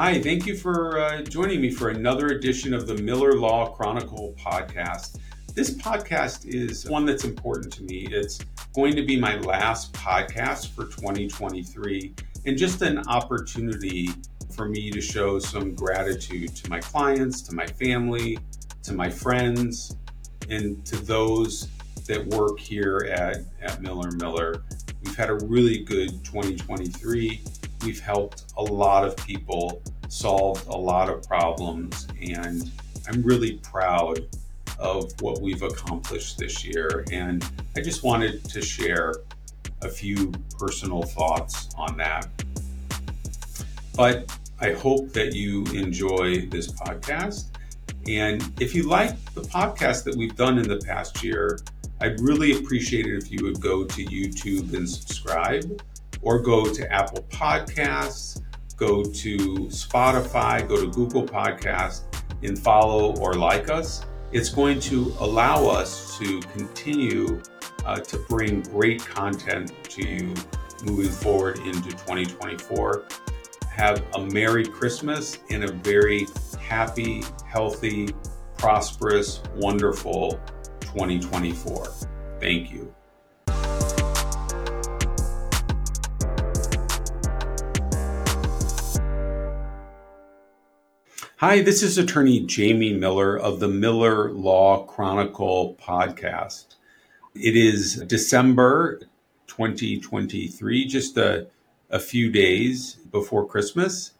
Hi, thank you for uh, joining me for another edition of the Miller Law Chronicle podcast. This podcast is one that's important to me. It's going to be my last podcast for 2023 and just an opportunity for me to show some gratitude to my clients, to my family, to my friends, and to those that work here at, at Miller Miller. We've had a really good 2023. We've helped a lot of people, solved a lot of problems, and I'm really proud of what we've accomplished this year. And I just wanted to share a few personal thoughts on that. But I hope that you enjoy this podcast. And if you like the podcast that we've done in the past year, I'd really appreciate it if you would go to YouTube and subscribe, or go to Apple Podcasts, go to Spotify, go to Google Podcasts, and follow or like us. It's going to allow us to continue uh, to bring great content to you moving forward into 2024. Have a Merry Christmas and a very happy, healthy, prosperous, wonderful 2024. Thank you. Hi, this is attorney Jamie Miller of the Miller Law Chronicle podcast. It is December 2023, just a, a few days before Christmas.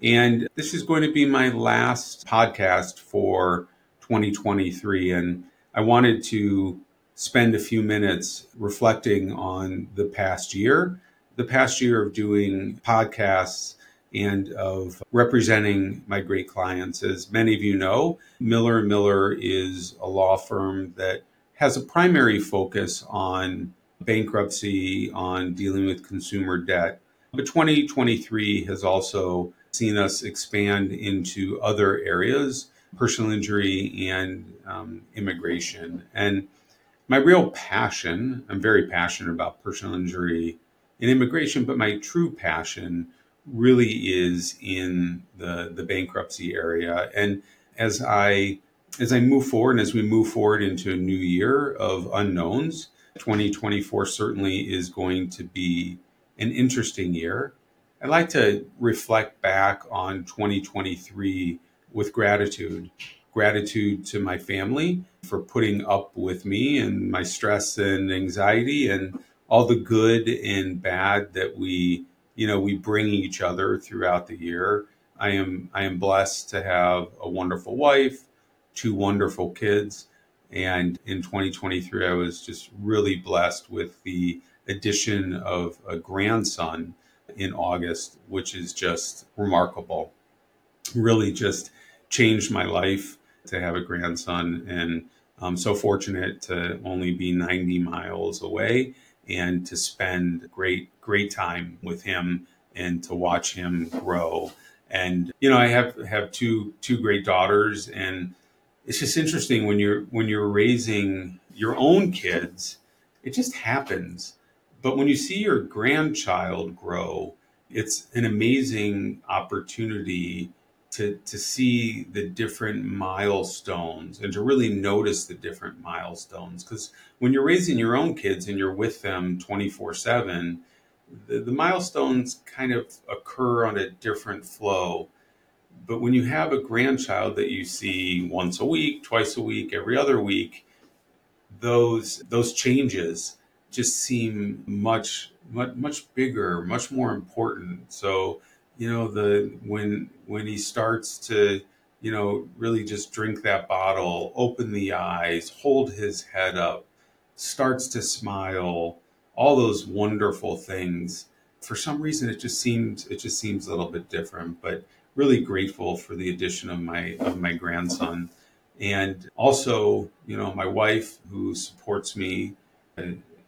And this is going to be my last podcast for 2023. And I wanted to spend a few minutes reflecting on the past year, the past year of doing podcasts and of representing my great clients. As many of you know, Miller Miller is a law firm that has a primary focus on bankruptcy, on dealing with consumer debt. But 2023 has also seen us expand into other areas personal injury and um, immigration. And my real passion, I'm very passionate about personal injury and immigration, but my true passion really is in the, the bankruptcy area. And as I as I move forward and as we move forward into a new year of unknowns, 2024 certainly is going to be an interesting year. I'd like to reflect back on 2023 with gratitude. Gratitude to my family for putting up with me and my stress and anxiety and all the good and bad that we, you know, we bring each other throughout the year. I am I am blessed to have a wonderful wife, two wonderful kids, and in 2023 I was just really blessed with the addition of a grandson in August, which is just remarkable. Really just changed my life to have a grandson. And I'm so fortunate to only be 90 miles away and to spend great, great time with him and to watch him grow. And, you know, I have, have two, two great daughters and it's just interesting when you're, when you're raising your own kids, it just happens but when you see your grandchild grow, it's an amazing opportunity to, to see the different milestones and to really notice the different milestones. Because when you're raising your own kids and you're with them 24 7, the, the milestones kind of occur on a different flow. But when you have a grandchild that you see once a week, twice a week, every other week, those those changes just seem much much much bigger, much more important. So you know the when when he starts to you know really just drink that bottle, open the eyes, hold his head up, starts to smile, all those wonderful things. For some reason, it just seems it just seems a little bit different, but really grateful for the addition of my of my grandson and also you know my wife who supports me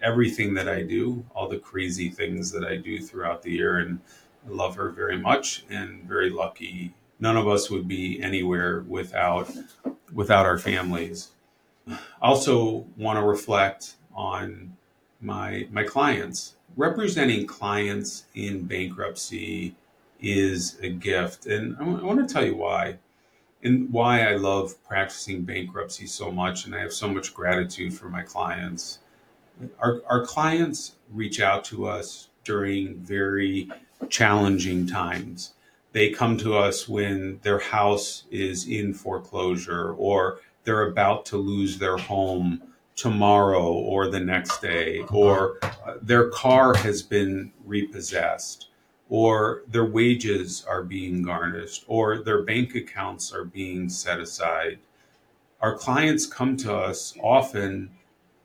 everything that I do, all the crazy things that I do throughout the year. And I love her very much and very lucky. None of us would be anywhere without without our families. I also want to reflect on my my clients. Representing clients in bankruptcy is a gift. And I want to tell you why and why I love practicing bankruptcy so much. And I have so much gratitude for my clients. Our, our clients reach out to us during very challenging times. They come to us when their house is in foreclosure or they're about to lose their home tomorrow or the next day, or their car has been repossessed, or their wages are being garnished, or their bank accounts are being set aside. Our clients come to us often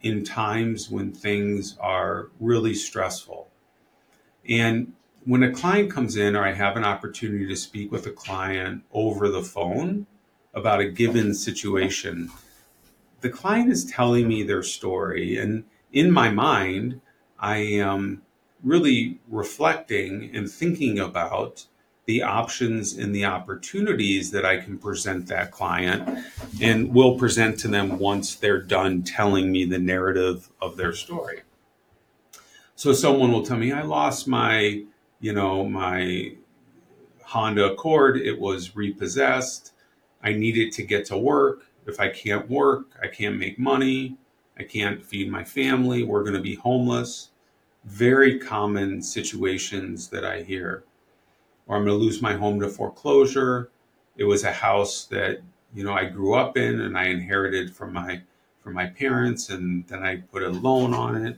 in times when things are really stressful. And when a client comes in, or I have an opportunity to speak with a client over the phone about a given situation, the client is telling me their story. And in my mind, I am really reflecting and thinking about the options and the opportunities that I can present that client and will present to them once they're done telling me the narrative of their story. So someone will tell me, I lost my, you know, my Honda Accord. It was repossessed. I needed to get to work. If I can't work, I can't make money. I can't feed my family. We're going to be homeless. Very common situations that I hear. Or I'm going to lose my home to foreclosure. It was a house that, you know, I grew up in and I inherited from my from my parents and then I put a loan on it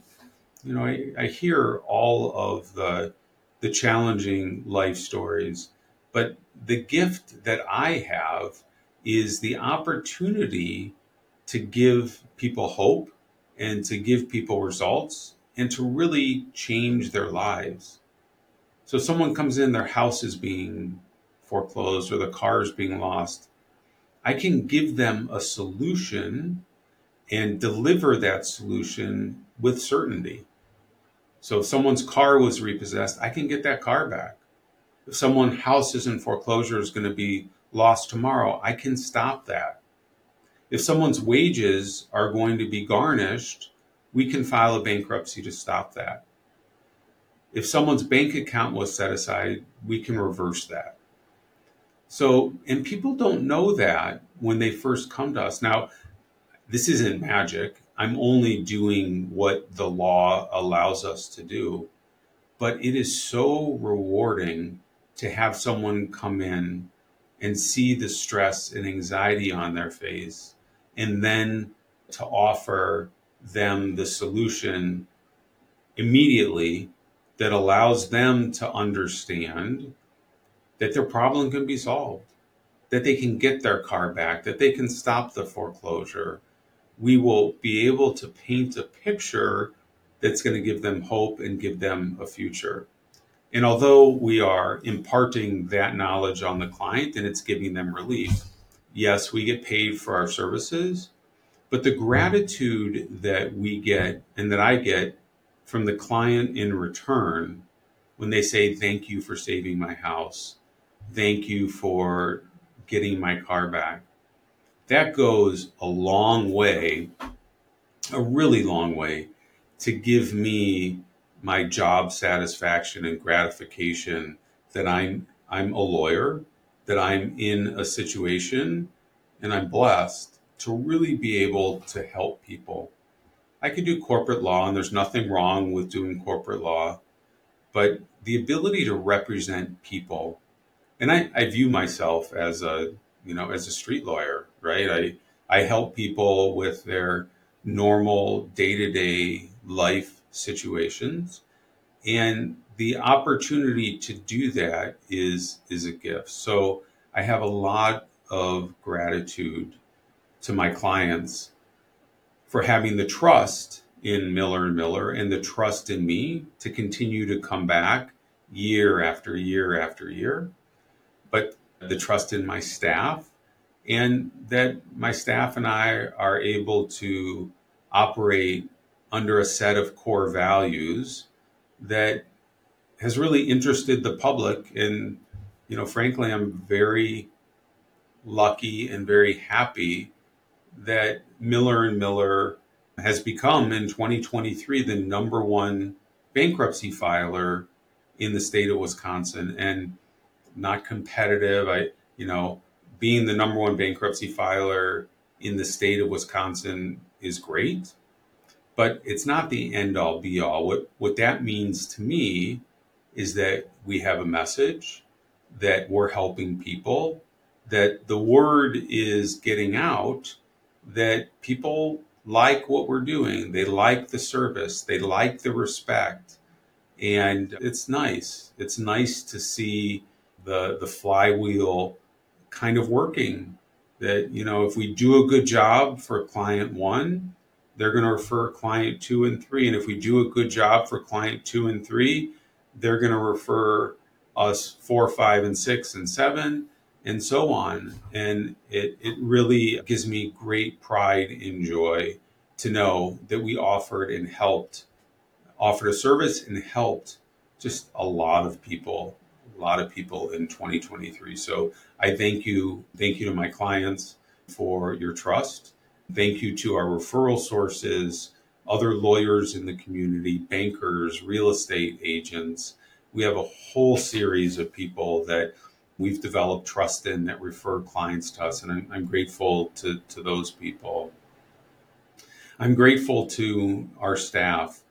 you know, I, I hear all of the the challenging life stories, but the gift that I have is the opportunity to give people hope and to give people results and to really change their lives. So someone comes in, their house is being foreclosed or the car is being lost. I can give them a solution and deliver that solution with certainty. So if someone's car was repossessed, I can get that car back. If someone's house is in foreclosure is going to be lost tomorrow, I can stop that. If someone's wages are going to be garnished, we can file a bankruptcy to stop that. If someone's bank account was set aside, we can reverse that. So, and people don't know that when they first come to us. Now, this isn't magic. I'm only doing what the law allows us to do. But it is so rewarding to have someone come in and see the stress and anxiety on their face and then to offer them the solution immediately that allows them to understand that their problem can be solved, that they can get their car back, that they can stop the foreclosure, we will be able to paint a picture that's going to give them hope and give them a future. And although we are imparting that knowledge on the client and it's giving them relief, yes, we get paid for our services, but the gratitude that we get and that I get from the client in return when they say, Thank you for saving my house, thank you for getting my car back, that goes a long way, a really long way, to give me my job satisfaction and gratification that I'm I'm a lawyer, that I'm in a situation and I'm blessed to really be able to help people. I can do corporate law and there's nothing wrong with doing corporate law, but the ability to represent people, and I, I view myself as a you know, as a street lawyer, right? I I help people with their normal day-to-day life situations and the opportunity to do that is is a gift. So I have a lot of gratitude to my clients for having the trust in Miller and Miller and the trust in me to continue to come back year after year after year. But the trust in my staff, and that my staff and I are able to operate under a set of core values that has really interested the public. And, you know, frankly, I'm very lucky and very happy that Miller and Miller has become in 2023 the number one bankruptcy filer in the state of Wisconsin. And not competitive. I, you know, being the number one bankruptcy filer in the state of Wisconsin is great, but it's not the end all be all. What what that means to me is that we have a message that we're helping people, that the word is getting out, that people like what we're doing. They like the service, they like the respect. And it's nice. It's nice to see the the flywheel kind of working. That, you know, if we do a good job for client one, they're going to refer client two and three. And if we do a good job for client two and three, they're going to refer us four, five, and six, and seven, and so on. And it, it really gives me great pride and joy to know that we offered and helped, offered a service and helped just a lot of people, a lot of people in 2023. So I thank you, thank you to my clients for your trust. Thank you to our referral sources, other lawyers in the community, bankers, real estate agents, we have a whole series of people that we've developed trust in that refer clients to us, and I'm, I'm grateful to, to those people. I'm grateful to our staff.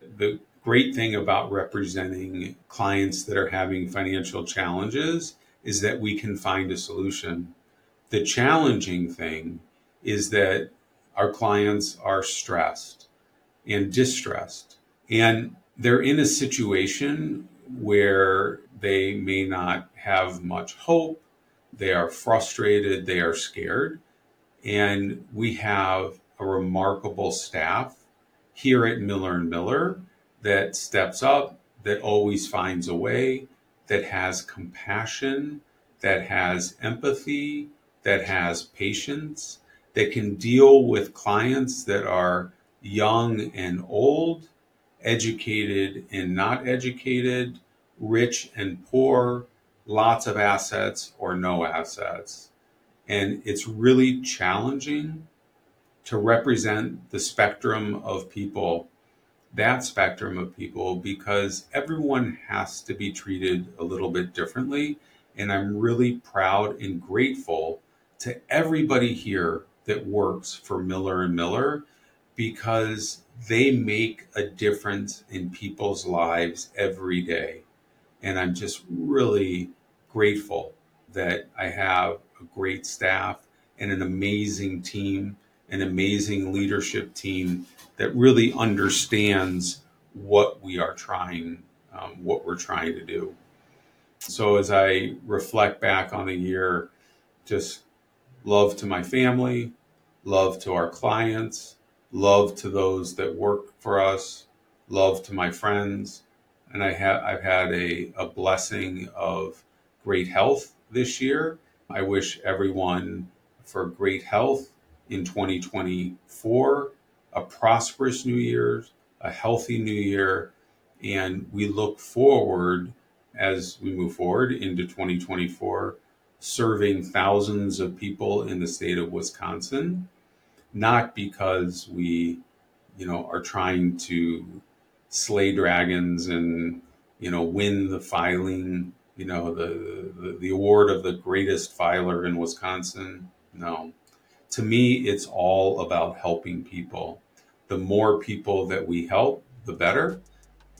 The great thing about representing clients that are having financial challenges is that we can find a solution. The challenging thing is that our clients are stressed and distressed, and they're in a situation where they may not have much hope, they are frustrated, they are scared. And we have a remarkable staff here at Miller and Miller that steps up, that always finds a way, that has compassion, that has empathy, that has patience, that can deal with clients that are young and old, educated and not educated, rich and poor, lots of assets or no assets. And it's really challenging to represent the spectrum of people, that spectrum of people, because everyone has to be treated a little bit differently. And I'm really proud and grateful to everybody here that works for Miller and Miller because they make a difference in people's lives every day. And I'm just really grateful that I have a great staff and an amazing team, an amazing leadership team that really understands what we are trying, um, what we're trying to do. So as I reflect back on the year, just love to my family, love to our clients, love to those that work for us, love to my friends, and I have I've had a, a blessing of great health this year. I wish everyone for great health in 2024, a prosperous new year, a healthy new year, and we look forward as we move forward into 2024 serving thousands of people in the state of Wisconsin not because we, you know, are trying to slay dragons and you know win the filing, you know, the the, the award of the greatest filer in Wisconsin. No, to me, it's all about helping people. The more people that we help, the better.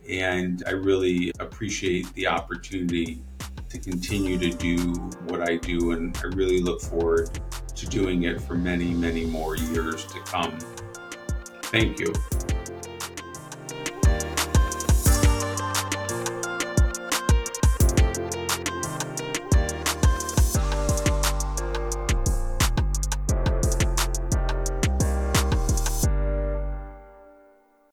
And I really appreciate the opportunity to continue to do what I do. And I really look forward to doing it for many, many more years to come. Thank you.